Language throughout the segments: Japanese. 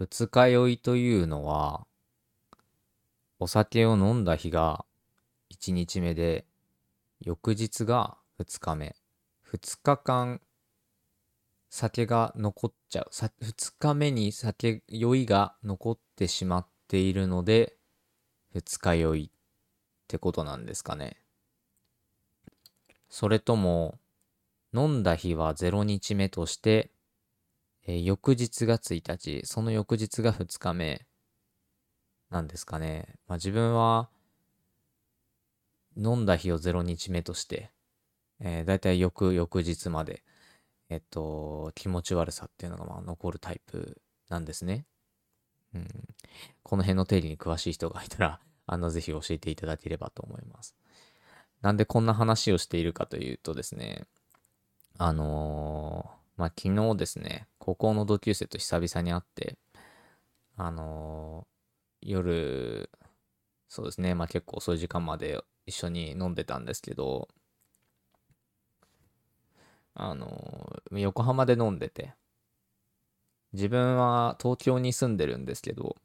二日酔いというのは、お酒を飲んだ日が1日目で、翌日が2日目。2日間、酒が残っちゃう。さ2日目に酒酔いが残ってしまっているので、二日酔いってことなんですかね。それとも、飲んだ日は0日目として、えー、翌日が1日、その翌日が2日目なんですかね。まあ自分は、飲んだ日を0日目として、えー、だいたい翌々日まで、えっと、気持ち悪さっていうのがまあ残るタイプなんですね。うん。この辺の定理に詳しい人がいたら、あの、ぜひ教えていただければと思います。なんでこんな話をしているかというとですね、あのー、まあ、昨日ですね、高校の同級生と久々に会って、あのー、夜、そうですね、まあ、結構遅い時間まで一緒に飲んでたんですけど、あのー、横浜で飲んでて、自分は東京に住んでるんですけど、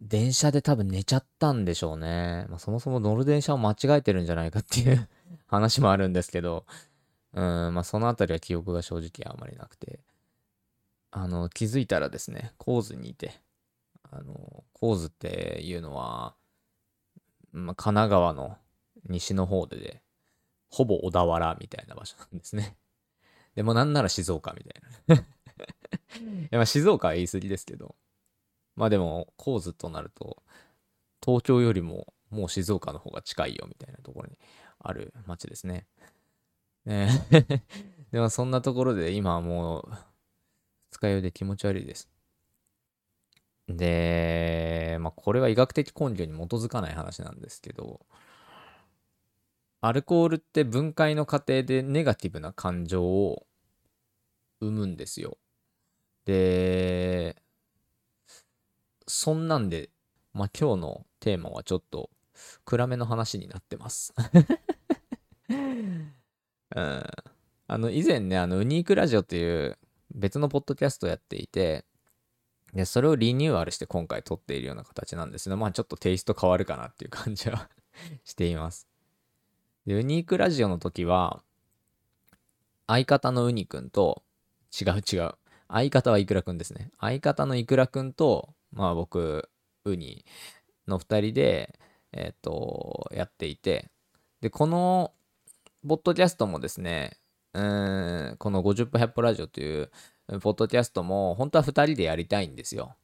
電車で多分寝ちゃったんでしょうね。まあ、そもそも乗る電車を間違えてるんじゃないかっていう話もあるんですけど、うん、まあそのあたりは記憶が正直あまりなくて、あの、気づいたらですね、神津にいて、あの、神津っていうのは、まあ、神奈川の西の方でで、ほぼ小田原みたいな場所なんですね。でもなんなら静岡みたいな。いやまあ静岡は言い過ぎですけど、まあでも、神津となると、東京よりももう静岡の方が近いよみたいなところにある街ですね。ね でもそんなところで今はもう、使い酔いで気持ち悪いです。で、まあこれは医学的根拠に基づかない話なんですけど、アルコールって分解の過程でネガティブな感情を生むんですよ。で、そんなんで、まあ、今日のテーマはちょっと暗めの話になってますうん。あの、以前ね、あの、ウニークラジオっていう別のポッドキャストをやっていて、で、それをリニューアルして今回撮っているような形なんですけど、まあちょっとテイスト変わるかなっていう感じは しています。で、ウニークラジオの時は、相方のウニくんと、違う違う。相方はイクラくんですね。相方のイクラくんと、まあ僕、ウニの2人で、えっ、ー、と、やっていて、で、この、ポッドキャストもですね、この50分100歩ラジオという、ポッドキャストも、本当は2人でやりたいんですよ。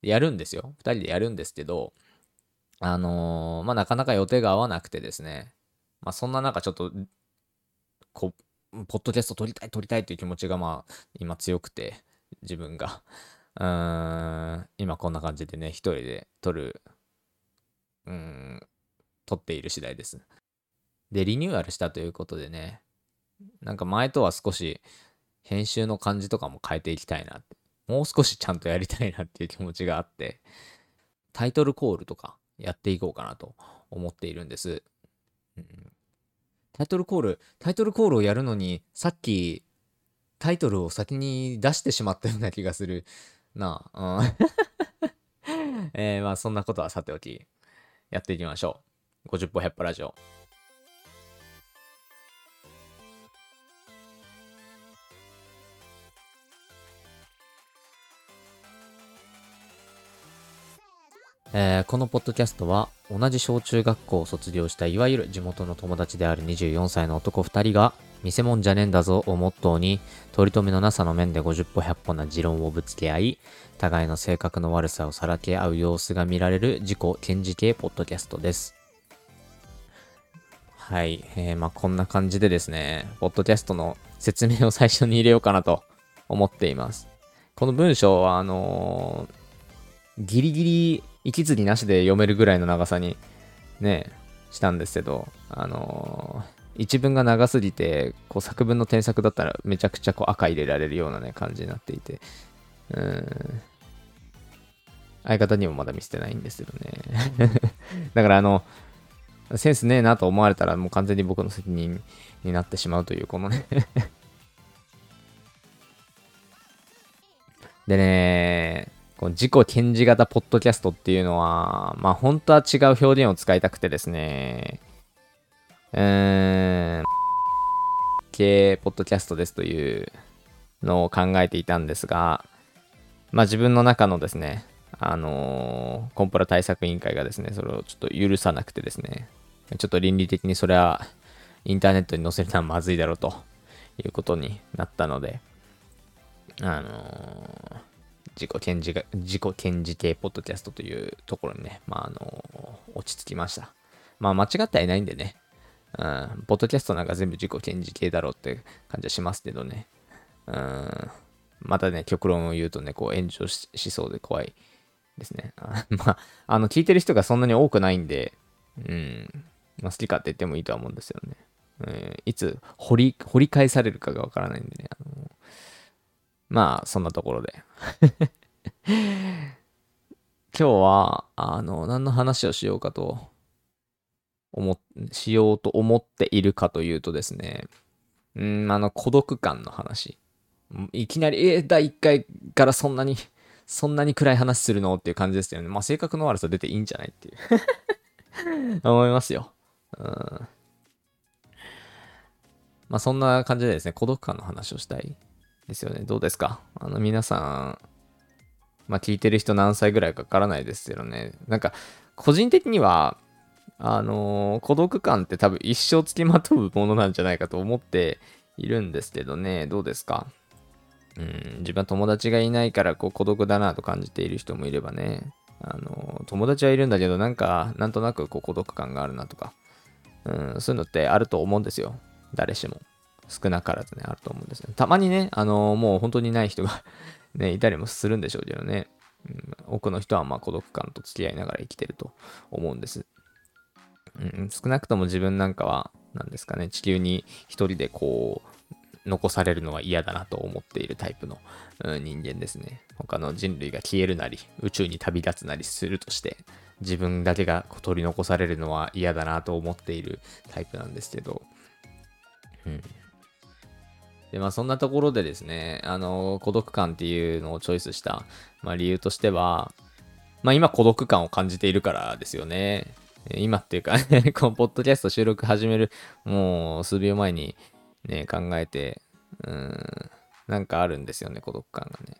やるんですよ。2人でやるんですけど、あのー、まあ、なかなか予定が合わなくてですね、まあ、そんな中ちょっと、こ、ポッドキャスト撮りたい撮りたいという気持ちがまあ、今強くて、自分が。うーん、今こんな感じでね、一人で撮る、うん、撮っている次第です。で、リニューアルしたということでね、なんか前とは少し編集の感じとかも変えていきたいなって、もう少しちゃんとやりたいなっていう気持ちがあって、タイトルコールとかやっていこうかなと思っているんです。うん、タイトルコール、タイトルコールをやるのに、さっきタイトルを先に出してしまったような気がするなあ。うん、えー、まあそんなことはさておき、やっていきましょう。50歩100歩ラジオ。えー、このポッドキャストは同じ小中学校を卒業したいわゆる地元の友達である24歳の男2人が見せ物じゃねえんだぞをモットーに取り留めのなさの面で50歩100歩な持論をぶつけ合い互いの性格の悪さをさらけ合う様子が見られる自己検事系ポッドキャストです。はい、えー、まあこんな感じでですねポッドキャストの説明を最初に入れようかなと思っています。この文章はあのー、ギリギリ息継ぎなしで読めるぐらいの長さにね、したんですけど、あのー、一文が長すぎて、こう作文の添削だったらめちゃくちゃこう赤入れられるようなね、感じになっていて、うん。相方にもまだ見せてないんですけどね。だからあの、センスねえなと思われたらもう完全に僕の責任になってしまうという、このね でね、この自己顕示型ポッドキャストっていうのは、まあ本当は違う表現を使いたくてですね、うーん、系ポッドキャストですというのを考えていたんですが、まあ自分の中のですね、あのーコンプラ対策委員会がですね、それをちょっと許さなくてですね、ちょっと倫理的にそれはインターネットに載せるのはまずいだろうということになったので、あのー自己顕示が、自己顕示系ポッドキャストというところにね、まあ、あの落ち着きました。まあ、間違ってはいないんでね、うん、ポッドキャストなんか全部自己顕示系だろうって感じはしますけどね、うん、またね、極論を言うとね、こう炎上しそうで怖いですね。まあ、あの、聞いてる人がそんなに多くないんで、うん、まあ、好きかって言ってもいいとは思うんですよね。うん、いつ掘り、掘り返されるかがわからないんでね。あのまあ、そんなところで。今日は、あの、何の話をしようかと、思、しようと思っているかというとですね、うん、あの、孤独感の話。いきなり、えー第1回からそんなに、そんなに暗い話するのっていう感じですよね。まあ、性格の悪さ出ていいんじゃないっていう 思いますよ。うん。まあ、そんな感じでですね、孤独感の話をしたいですよね。どうですか？あの、皆さん、まあ、聞いてる人何歳ぐらいかわからないですけどね。なんか、個人的には、あのー孤独感って多分一生つきまとうものなんじゃないかと思っているんですけどね。どうですか？うん、自分は友達がいないからこう孤独だなと感じている人もいればね。あのー友達はいるんだけど、なんか、なんとなくこう孤独感があるなとか。うん、そういうのってあると思うんですよ。誰しも。少なからずね、あると思うんですよ。たまにね、あのーもう本当にない人が ね、いたりもするんでしょうけどね。うん、多くの人はまあ孤独感と付き合いながら生きてると思うんです。うん、少なくとも自分なんかは、なんですかね、地球に一人でこう、残されるのは嫌だなと思っているタイプの、うん人間ですね。他の人類が消えるなり、宇宙に旅立つなりするとして、自分だけが取り残されるのは嫌だなと思っているタイプなんですけど、うん。で、まあそんなところでですね、あの、孤独感っていうのをチョイスした、まあ理由としては、まあ今孤独感を感じているからですよね。今っていうか このポッドキャスト収録始める、もう数秒前にね、考えて、うん、なんかあるんですよね、孤独感がね。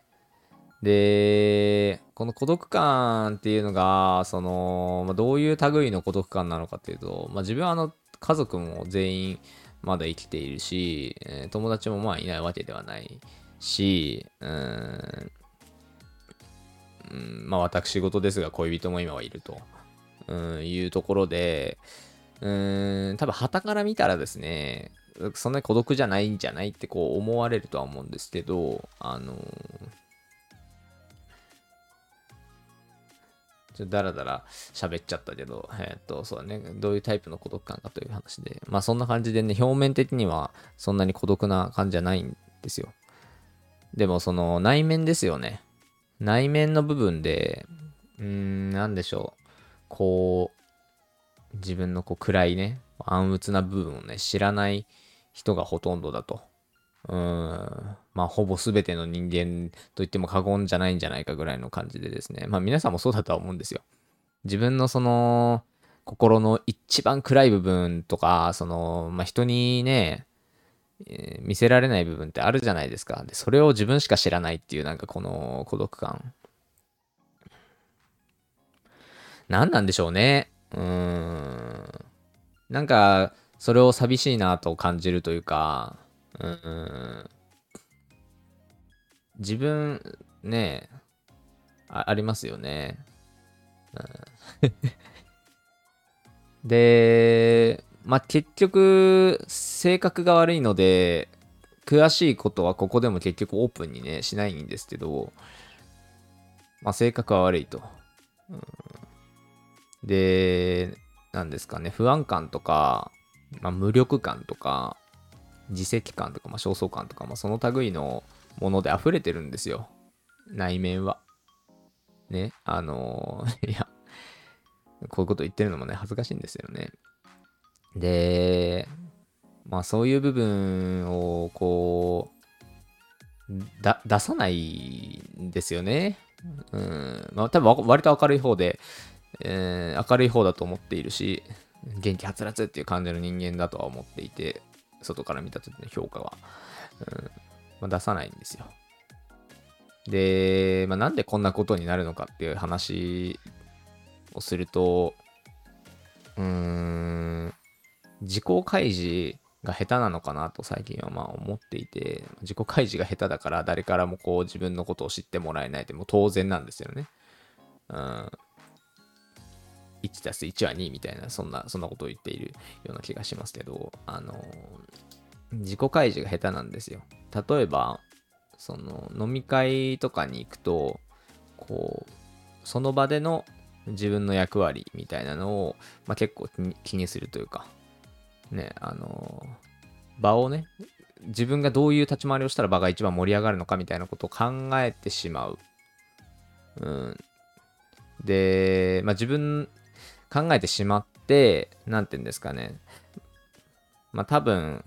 で、この孤独感っていうのが、その、まあ、どういう類の孤独感なのかっていうと、まあ、自分はあの、家族も全員まだ生きているし、え友達もまあいないわけではないし、うん、うんまあ私事ですが恋人も今はいると、うん、いうところで、うん、多分旗から見たらですね、そんなに孤独じゃないんじゃないってこう思われるとは思うんですけど、あのーちょっとダラダラ喋っちゃったけど、えーっと、そうね、どういうタイプの孤独感かという話で、まあそんな感じでね、表面的にはそんなに孤独な感じじゃないんですよ。でもその内面ですよね。内面の部分で、うーん、なんでしょう。こう、自分のこう暗いね、暗鬱な部分をね、知らない人がほとんどだと。うん。まあ、ほぼ全ての人間と言っても過言じゃないんじゃないかぐらいの感じでですね。まあ、皆さんもそうだとは思うんですよ。自分のその、心の一番暗い部分とか、その、まあ、人にね、えー見せられない部分ってあるじゃないですか。で、それを自分しか知らないっていう、なんかこの孤独感。何なんでしょうね。うーん。なんか、それを寂しいなと感じるというか、自分、ねあ、ありますよね。うん、で、まあ、結局、性格が悪いので、詳しいことはここでも結局オープンにね、しないんですけど、まあ、性格は悪いと。うんで、なんですかね、不安感とか、まあ、無力感とか、自責感とか、まあ、焦燥感とか、まあ、その類のもので溢れてるんですよ。内面は。ね、あのー いや、こういうこと言ってるのもね、恥ずかしいんですよね。で、まあそういう部分を、こだ出さないんですよね。うん。まあ多分割と明るい方で、えー、明るい方だと思っているし、元気はつらつっていう感じの人間だとは思っていて、外から見た時の評価は、うんまあ、出さないんですよ。で、まあ、なんでこんなことになるのかっていう話をすると、うーん、自己開示が下手なのかなと最近はまあ思っていて、自己開示が下手だから誰からもこう自分のことを知ってもらえないってもう当然なんですよね。うん。1たす1は2みたいな、そんな、そんなことを言っているような気がしますけど、あの、自己開示が下手なんですよ。例えば、その飲み会とかに行くと、こう、その場での自分の役割みたいなのを、まあ、結構気にするというか、ね、あの場をね、自分がどういう立ち回りをしたら場が一番盛り上がるのかみたいなことを考えてしまう。うん。で、まあ、自分、考えてしまって、なんて言うんですかね。まあ、多分、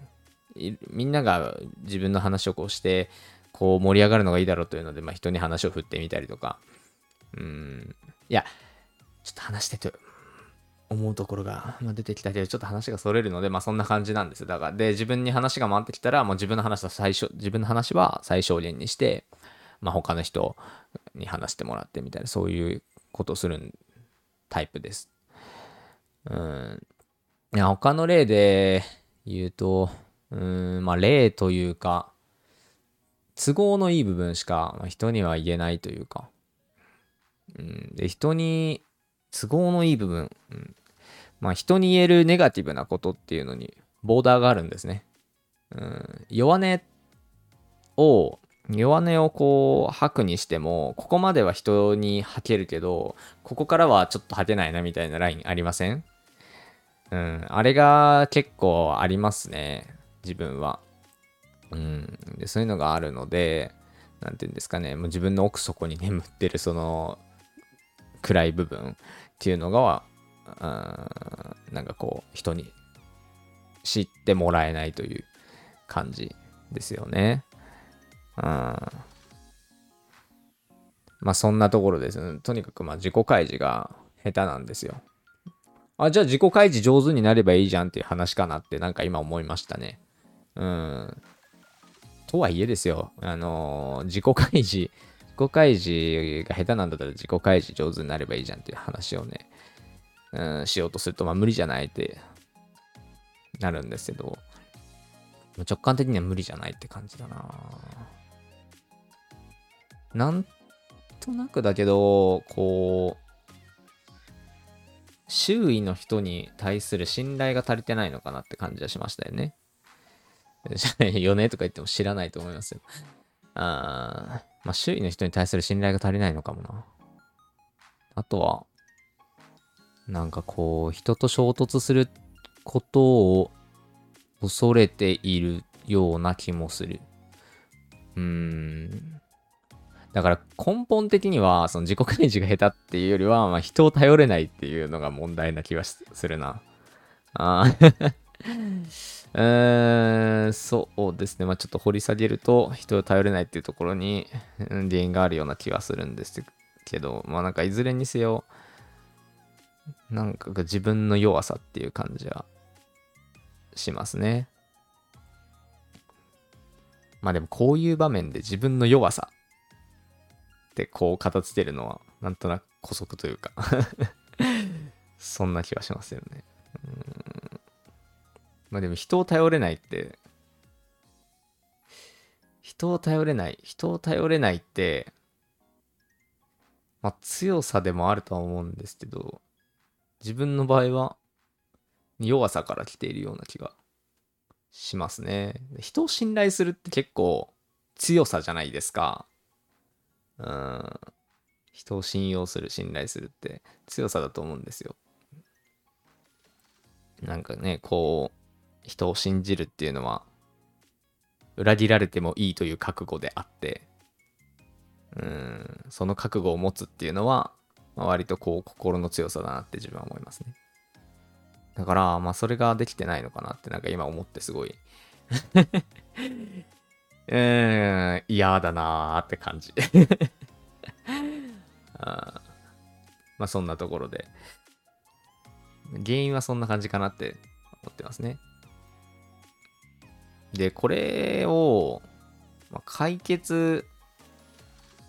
みんなが自分の話をこうして、こう盛り上がるのがいいだろうというので、まあ、人に話を振ってみたりとか。うん。いや、ちょっと話してて思うところが出てきたけど、ちょっと話がそれるので、まあそんな感じなんですだから、で、自分に話が回ってきたら、もう自分の話は最初、自分の話は最小限にして、まあ他の人に話してもらってみたいな、そういうことをするタイプです。うん。いや、他の例で言うと、うん、まあ例というか、都合のいい部分しか人には言えないというか、うん、で、人に都合のいい部分、うん、まあ人に言えるネガティブなことっていうのにボーダーがあるんですね。うん、弱音を、弱音をこう吐くにしても、ここまでは人に吐けるけど、ここからはちょっと吐けないなみたいなラインありません？うん、あれが結構ありますね、自分は。うん、でそういうのがあるので、なんていうんですかね、もう自分の奥底に眠ってるその暗い部分っていうのが、うん、なんかこう、人に知ってもらえないという感じですよね。うん。まあそんなところです。とにかくまあ自己開示が下手なんですよ。あ、じゃあ自己開示上手になればいいじゃんっていう話かなってなんか今思いましたね。うん。とはいえですよ。あのー、自己開示自己開示が下手なんだったら自己開示上手になればいいじゃんっていう話をね、うん、しようとすると、まあ無理じゃないってなるんですけど、直感的には無理じゃないって感じだななんとなくだけど、こう、周囲の人に対する信頼が足りてないのかなって感じはしましたよね。よねとか言っても知らないと思いますよ。あまあ、周囲の人に対する信頼が足りないのかもな。あとは、なんかこう、人と衝突することを恐れているような気もする。うーん。だから根本的には、その自己開示が下手っていうよりは、まあ、人を頼れないっていうのが問題な気がするな。ああえー、そうですね。まあちょっと掘り下げると、人を頼れないっていうところに原因があるような気はするんですけど、まあなんかいずれにせよ、なんか自分の弱さっていう感じはしますね。まあでもこういう場面で自分の弱さってこう片付けるのはなんとなく古速というか そんな気はしますよね。うんまあでも人を頼れないって、人を頼れない、人を頼れないって、まあ強さでもあるとは思うんですけど、自分の場合は弱さから来ているような気がしますね。人を信頼するって結構強さじゃないですか。うん。人を信用する、信頼するって強さだと思うんですよ。なんかね、こう、人を信じるっていうのは、裏切られてもいいという覚悟であって、うん、その覚悟を持つっていうのは、まあ、割とこう心の強さだなって自分は思いますね。だから、まあそれができてないのかなってなんか今思ってすごいうーん、嫌だなーって感じ。あまあそんなところで。原因はそんな感じかなって思ってますね。で、これを、まあ、解決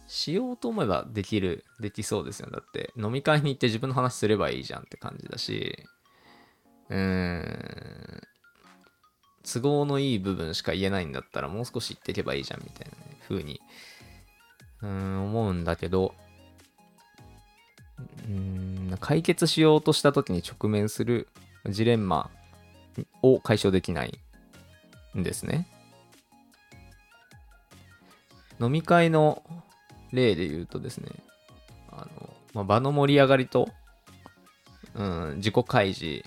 しようと思えばできる、できそうですよ。だって、飲み会に行って自分の話すればいいじゃんって感じだし、都合のいい部分しか言えないんだったらもう少し言っていけばいいじゃんみたいな、ね、風に、うん、思うんだけど、うん、解決しようとした時に直面するジレンマを解消できないんですね。飲み会の例で言うとですね、あの、まあ、場の盛り上がりと、うん、自己開示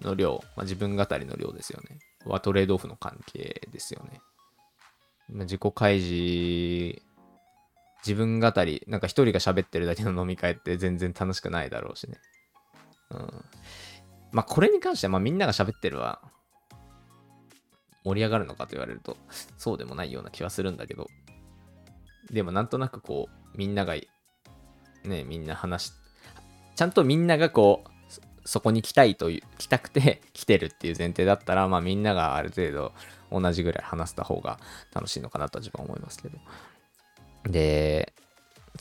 の量、まあ、自分語りの量ですよね。はトレードオフの関係ですよね。自己開示、自分語り、なんか一人が喋ってるだけの飲み会って全然楽しくないだろうしね。うん。まあこれに関してはまあみんなが喋ってるは盛り上がるのかと言われるとそうでもないような気はするんだけどでもなんとなくこうみんながねみんな話ちゃんとみんながこうそこに来たいという来たくて 来てるっていう前提だったらまあみんながある程度同じぐらい話した方が楽しいのかなと自分は思いますけどで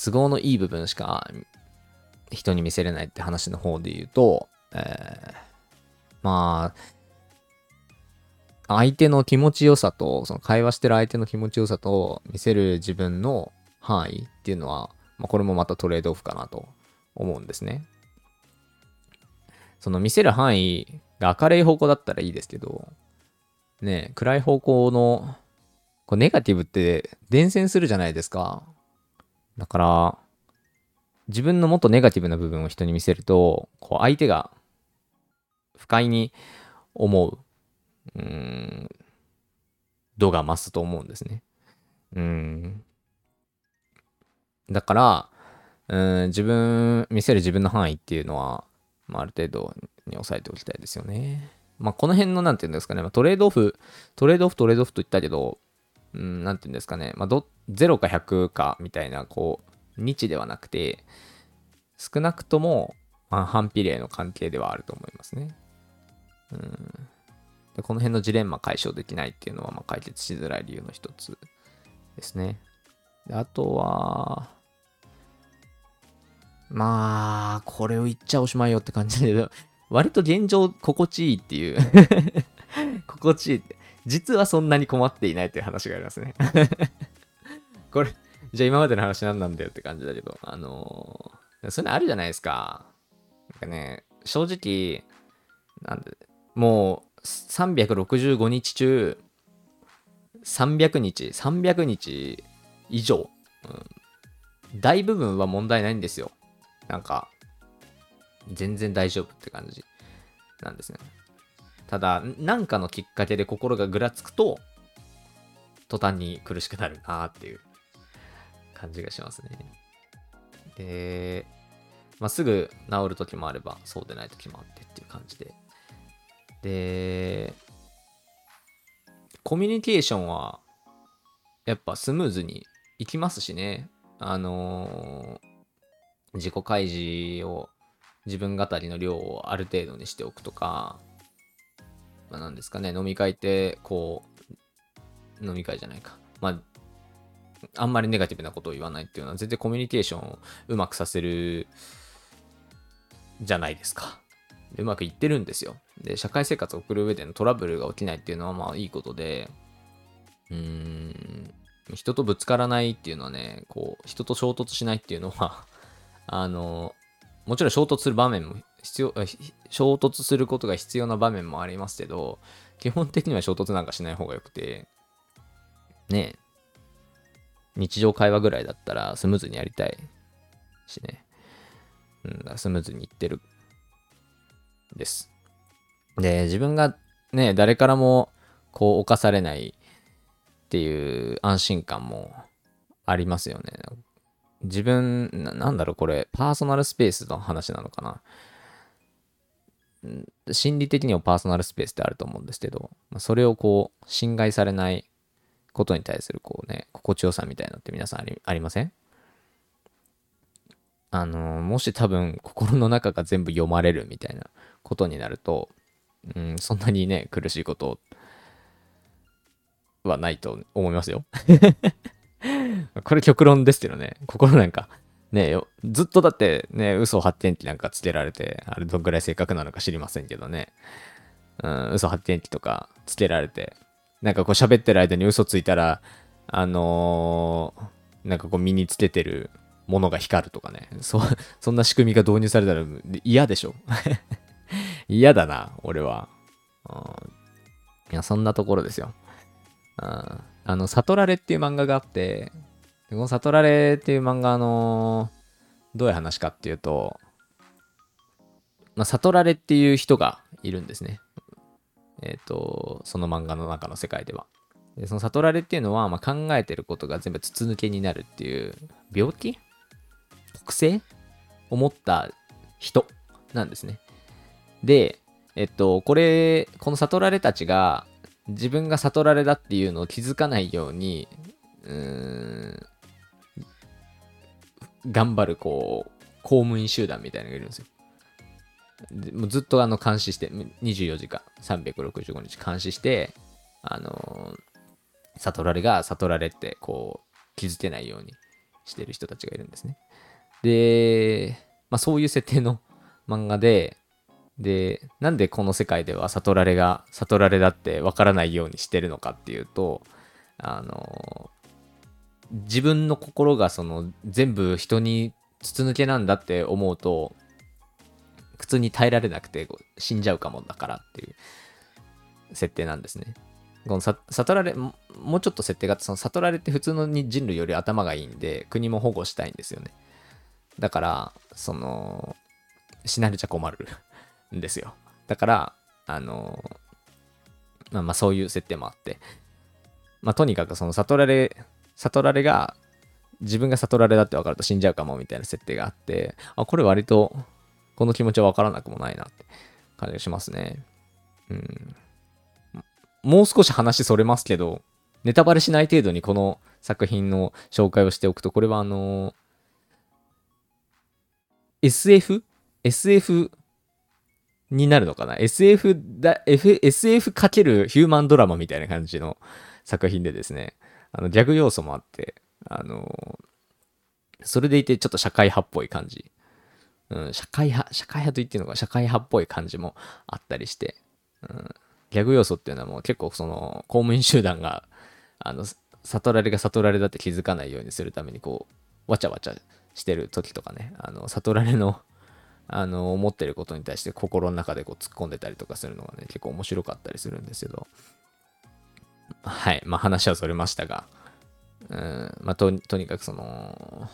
都合のいい部分しか人に見せれないって話の方で言うと、えー、まあ相手の気持ちよさと、その会話してる相手の気持ちよさと見せる自分の範囲っていうのは、まあ、これもまたトレードオフかなと思うんですね。その見せる範囲が明るい方向だったらいいですけど、ね、暗い方向の、こうネガティブって伝染するじゃないですか。だから、自分のもっとネガティブな部分を人に見せると、こう相手が不快に思ううん、度が増すと思うんですね。うん。だから、うん、自分、見せる自分の範囲っていうのは、まあ、ある程度に抑えておきたいですよね。まあ、この辺の、なんていうんですかね、まあ、トレードオフ、トレードオフ、トレードオフと言ったけど、うん、なんていうんですかね、まあ、ど、0か100かみたいな、こう、日ではなくて、少なくとも、まあ、反比例の関係ではあると思いますね。うん。でこの辺のジレンマ解消できないっていうのは、まあ、解決しづらい理由の一つですね。であとは、まあ、これを言っちゃおしまいよって感じで、割と現状心地いいっていう 心地いいって。実はそんなに困っていないという話がありますね これ、じゃあ今までの話何なんだよって感じだけど、あのー、そういうのあるじゃないですか。なんかね、正直、なんで、もう、365日中、300日、300日以上、うん、大部分は問題ないんですよ。なんか、全然大丈夫って感じなんですね。ただ、なんかのきっかけで心がぐらつくと、途端に苦しくなるなーっていう感じがしますね。で、まあ、すぐ治る時もあれば、そうでない時もあってっていう感じで。で、コミュニケーションは、やっぱスムーズにいきますしね。あのー、自己開示を自分語りの量をある程度にしておくとか、まあ、なんですかね、飲み会って、こう、飲み会じゃないか。まあ、あんまりネガティブなことを言わないっていうのは、全然コミュニケーションをうまくさせるじゃないですか。うまくいってるんですよ。で、社会生活を送る上でのトラブルが起きないっていうのはまあいいことで、うーん、人とぶつからないっていうのはね、こう、人と衝突しないっていうのはあの、もちろん衝突する場面も必要、衝突することが必要な場面もありますけど、基本的には衝突なんかしない方がよくて、ね日常会話ぐらいだったらスムーズにやりたいしね。うん、スムーズにいってるです。で、自分がね、誰からもこう犯されないっていう安心感もありますよね。自分な、なんだろうこれ、パーソナルスペースの話なのかな。心理的にはパーソナルスペースってあると思うんですけど、それをこう、侵害されないことに対するこうね、心地よさみたいなのって皆さんありありません？あの、もし多分心の中が全部読まれるみたいなことになると、うん、そんなにね、苦しいことはないと思いますよ。これ極論ですけどね、心なんか、ね、ずっとだってね、嘘発展機なんかつけられて、あれどんぐらい正確なのか知りませんけどね、うん、嘘発展機とかつけられて、なんかこう喋ってる間に嘘ついたら、あのー、なんかこう身につけてるものが光るとかね。そ、そんな仕組みが導入されたら嫌でしょ 嫌だな、俺は。いや、そんなところですよ。ああの、悟られっていう漫画があって、でこの悟られっていう漫画の、どういう話かっていうと、まあ、悟られっていう人がいるんですね。えっ、ー、と、その漫画の中の世界では。でその悟られっていうのは、まあ、考えてることが全部筒抜けになるっていう病気？特性を持った人なんですね。で、えっと、これ、この悟られたちが自分が悟られだっていうのを気づかないように、うーん、頑張る、こう、公務員集団みたいなのがいるんですよ。もうずっとあの監視して、24時間、365日監視して、あのー、悟られが悟られってこう気づけないようにしてる人たちがいるんですね。で、まあそういう設定の 漫画で、で、なんでこの世界では悟られが悟られだってわからないようにしてるのかっていうと、あの、自分の心がその全部人に筒抜けなんだって思うと、普通に耐えられなくて死んじゃうかもだからっていう設定なんですね。この悟られ、もうちょっと設定があって、その悟られって普通の人類より頭がいいんで、国も保護したいんですよね。だから、その、死なれちゃ困るんですよ。だから、あの、まあまあそういう設定もあって、まあとにかくその悟られ、悟られが自分が悟られだって分かると死んじゃうかもみたいな設定があって、あ、これ割とこの気持ちは分からなくもないなって感じがしますね。うん。もう少し話それますけど、ネタバレしない程度にこの作品の紹介をしておくと、これはあの SF?SF SF になるのかな ?SF だ、F、SF かけるヒューマンドラマみたいな感じの作品でですね、あの、ギャグ要素もあって、あのそれでいてちょっと社会派っぽい感じ。うん、社会派、社会派と言っていいのか、社会派っぽい感じもあったりして、うん、ギャグ要素っていうのはもう結構その公務員集団が、あの、悟られが悟られだって気づかないようにするためにこう、わちゃわちゃしてる時とかね、あの、悟られの、あの、思ってることに対して心の中でこう突っ込んでたりとかするのがね、結構面白かったりするんですけど、はい、まあ話はそれましたが、うん、まあととにかくその、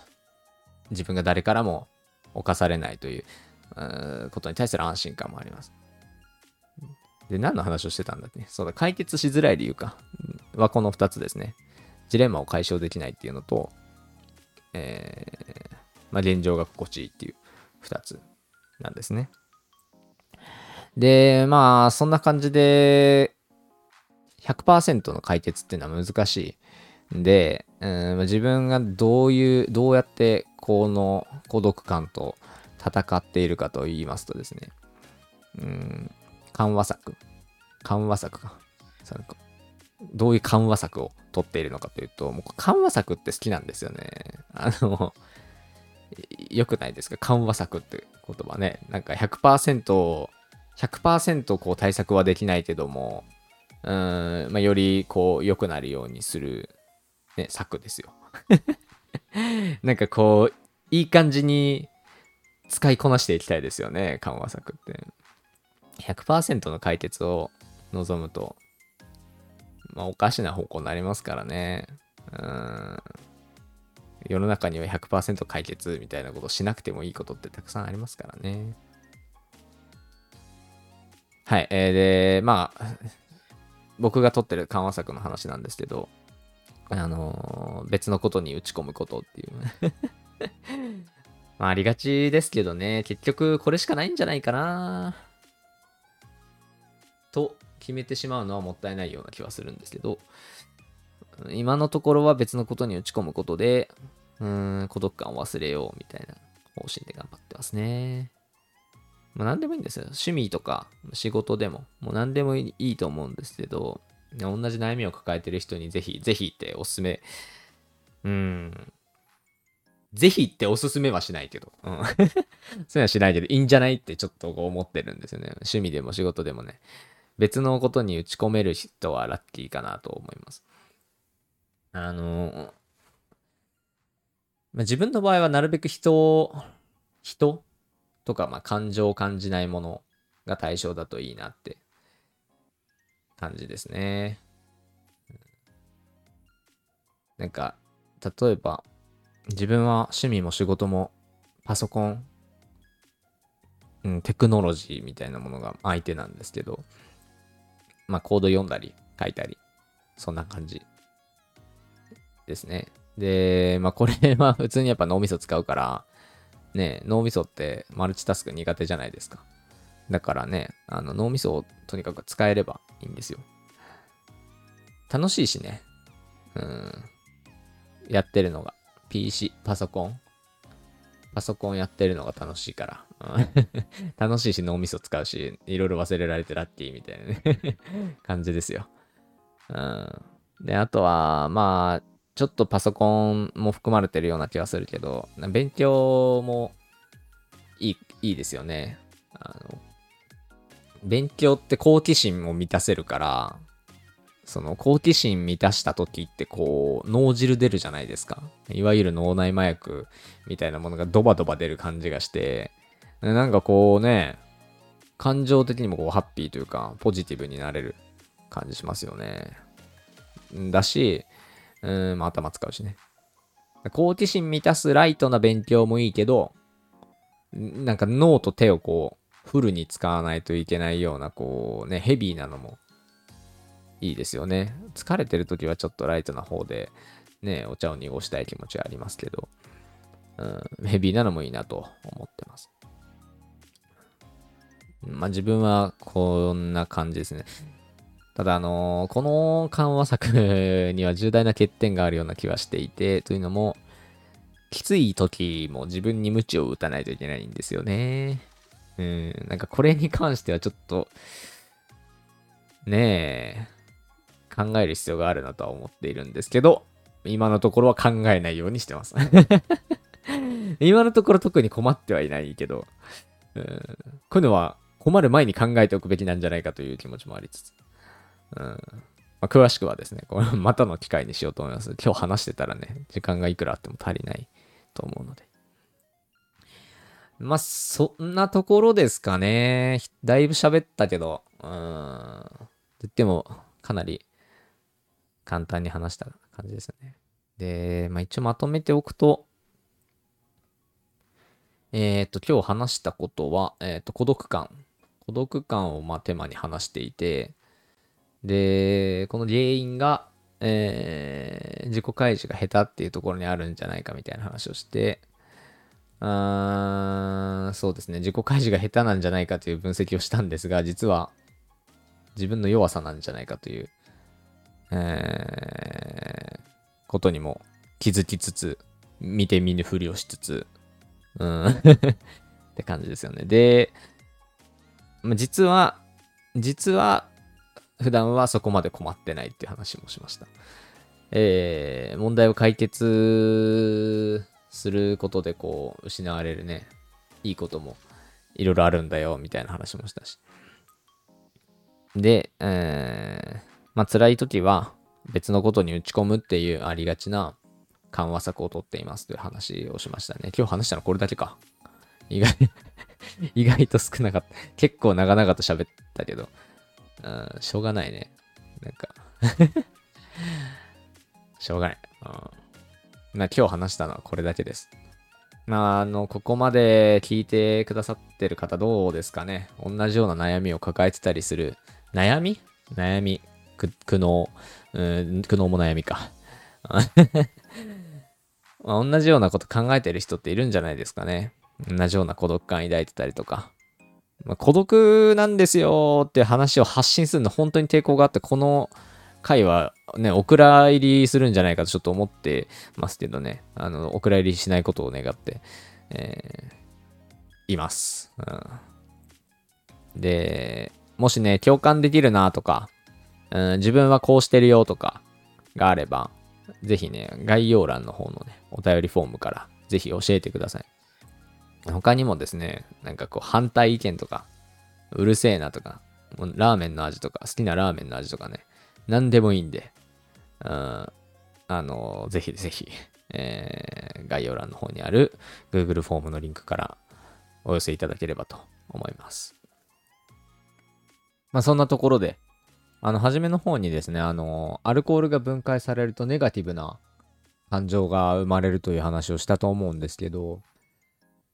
自分が誰からも犯されないということに対する安心感もあります。で、何の話をしてたんだってね。そうだ、解決しづらい理由か。はこの2つですね。ジレンマを解消できないっていうのと、えー、まあ、現状が心地いいっていう2つなんですね。で、まあ、そんな感じで、100%の解決っていうのは難しいんで、うん、自分がどういう、どうやってこの孤独感と戦っているかと言いますとですね、うん、緩和策。緩和策か。どういう緩和策を取っているのかというと、もう緩和策って好きなんですよね。あの、よくないですか？緩和策って言葉ね。なんか100%、100%こう対策はできないけども、うん、まあ、よりこう良くなるようにする、ね、策ですよ。なんかこう、いい感じに使いこなしていきたいですよね、緩和策って。100%の解決を望むと、まあ、おかしな方向になりますからね。うん。世の中には100%解決みたいなことしなくてもいいことってたくさんありますからね。はい。えー、で、まあ、僕が取ってる緩和策の話なんですけど、あのー、別のことに打ち込むことっていう。まあ、ありがちですけどね、結局これしかないんじゃないかな。と決めてしまうのはもったいないような気はするんですけど、今のところは別のことに打ち込むことで、うん、孤独感を忘れようみたいな方針で頑張ってますね。まあ何でもいいんですよ。趣味とか仕事でも、もう何でもいいと思うんですけど、同じ悩みを抱えてる人にぜひ、ぜひっておすすめ。うん。ぜひっておすすめはしないけど。うん。そういうのはしないけど、いいんじゃないってちょっと思ってるんですよね。趣味でも仕事でもね。別のことに打ち込める人はラッキーかなと思います。あのまあ、自分の場合はなるべく人を人とか、まあ、感情を感じないものが対象だといいなって感じですね。なんか、例えば、自分は趣味も仕事もパソコン、うん、テクノロジーみたいなものが相手なんですけど、まあ、コード読んだり書いたり、そんな感じですね。で、まあ、これは普通にやっぱ脳みそ使うから、ね、脳みそってマルチタスク苦手じゃないですか。だからね、あの脳みそをとにかく使えればいいんですよ。楽しいしね。うん。やってるのが。PC、パソコン。パソコンやってるのが楽しいから。楽しいし脳みそ使うし、いろいろ忘れられてラッキーみたいなね 感じですよ。うん。で、あとは、まあ、ちょっとパソコンも含まれてるような気がするけど、勉強もいい、いいですよね。あの、勉強って好奇心も満たせるから、その好奇心満たした時ってこう脳汁出るじゃないですか。いわゆる脳内麻薬みたいなものがドバドバ出る感じがして、なんかこうね、感情的にもこうハッピーというかポジティブになれる感じしますよね。だし、うん、まあ、頭使うしね。好奇心満たすライトな勉強もいいけど、なんか脳と手をこう、フルに使わないといけないような、こうね、ヘビーなのもいいですよね。疲れてる時はちょっとライトな方で、ね、お茶を濁したい気持ちはありますけど、うん、ヘビーなのもいいなと思ってます。まあ自分はこんな感じですね。ただ、あのー、この緩和策には重大な欠点があるような気はしていて、というのも、きつい時も自分に鞭を打たないといけないんですよね。うん、なんかこれに関してはちょっと、ねえ、考える必要があるなとは思っているんですけど、今のところは考えないようにしてます。今のところ特に困ってはいないけど、うん、こういうのは困る前に考えておくべきなんじゃないかという気持ちもありつつ。うんまあ、詳しくはですね、これ またの機会にしようと思います。今日話してたらね、時間がいくらあっても足りないと思うので。まあ、そんなところですかね。だいぶ喋ったけど、うん。言っても、かなり簡単に話した感じですね。で、まあ一応まとめておくと、えっ、ー、と、今日話したことは、えっ、ー、と、孤独感。孤独感をまあテーマに話していて、で、この原因が、えー、自己開示が下手っていうところにあるんじゃないかみたいな話をして、あーそうですね、自己開示が下手なんじゃないかという分析をしたんですが、実は自分の弱さなんじゃないかという、えー、ことにも気づきつつ、見て見ぬふりをしつつ、うん って感じですよね。で、実は、実は普段はそこまで困ってないっていう話もしました。えー、問題を解決することでこう、失われるね、いいこともいろいろあるんだよ、みたいな話もしたし。で、えー、まあ辛い時は別のことに打ち込むっていうありがちな緩和策をとっていますという話をしましたね。今日話したのこれだけか。意外 意外と少なかった。結構長々と喋ったけど。しょうがないね。なんか しょうがない。うん。ま今日話したのはこれだけです。まあ、あの、ここまで聞いてくださってる方どうですかね同じような悩みを抱えてたりする。悩み？悩み苦悩。苦悩も悩みか。まあ、同じようなこと考えてる人っているんじゃないですかね。同じような孤独感抱いてたりとか。まあ、孤独なんですよって話を発信するの本当に抵抗があって、この回はね、お蔵入りするんじゃないかとちょっと思ってますけどね、あの、お蔵入りしないことを願って、えー、います。うん。で、もしね、共感できるなとか、うん、自分はこうしてるよとかがあれば、ぜひね、概要欄の方のね、お便りフォームからぜひ教えてください。他にもですね、なんかこう反対意見とか、うるせえなとか、ラーメンの味とか、好きなラーメンの味とかね、何でもいいんで、うん、あの、ぜひぜひ、えー、概要欄の方にある Google フォームのリンクからお寄せいただければと思います。まあそんなところで、あの、初めの方にですね、あの、アルコールが分解されるとネガティブな感情が生まれるという話をしたと思うんですけど、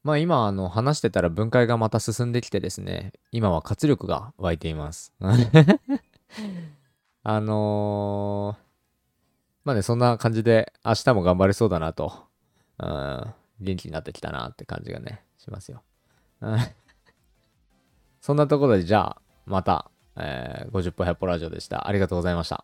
まあ今、あの、話してたら分解がまた進んできてですね、今は活力が湧いています。あのー、まあね、そんな感じで明日も頑張れそうだなと、うん、元気になってきたなって感じがね、しますよ。そんなところで、じゃあ、また、えー、50歩100歩ラジオでした。ありがとうございました。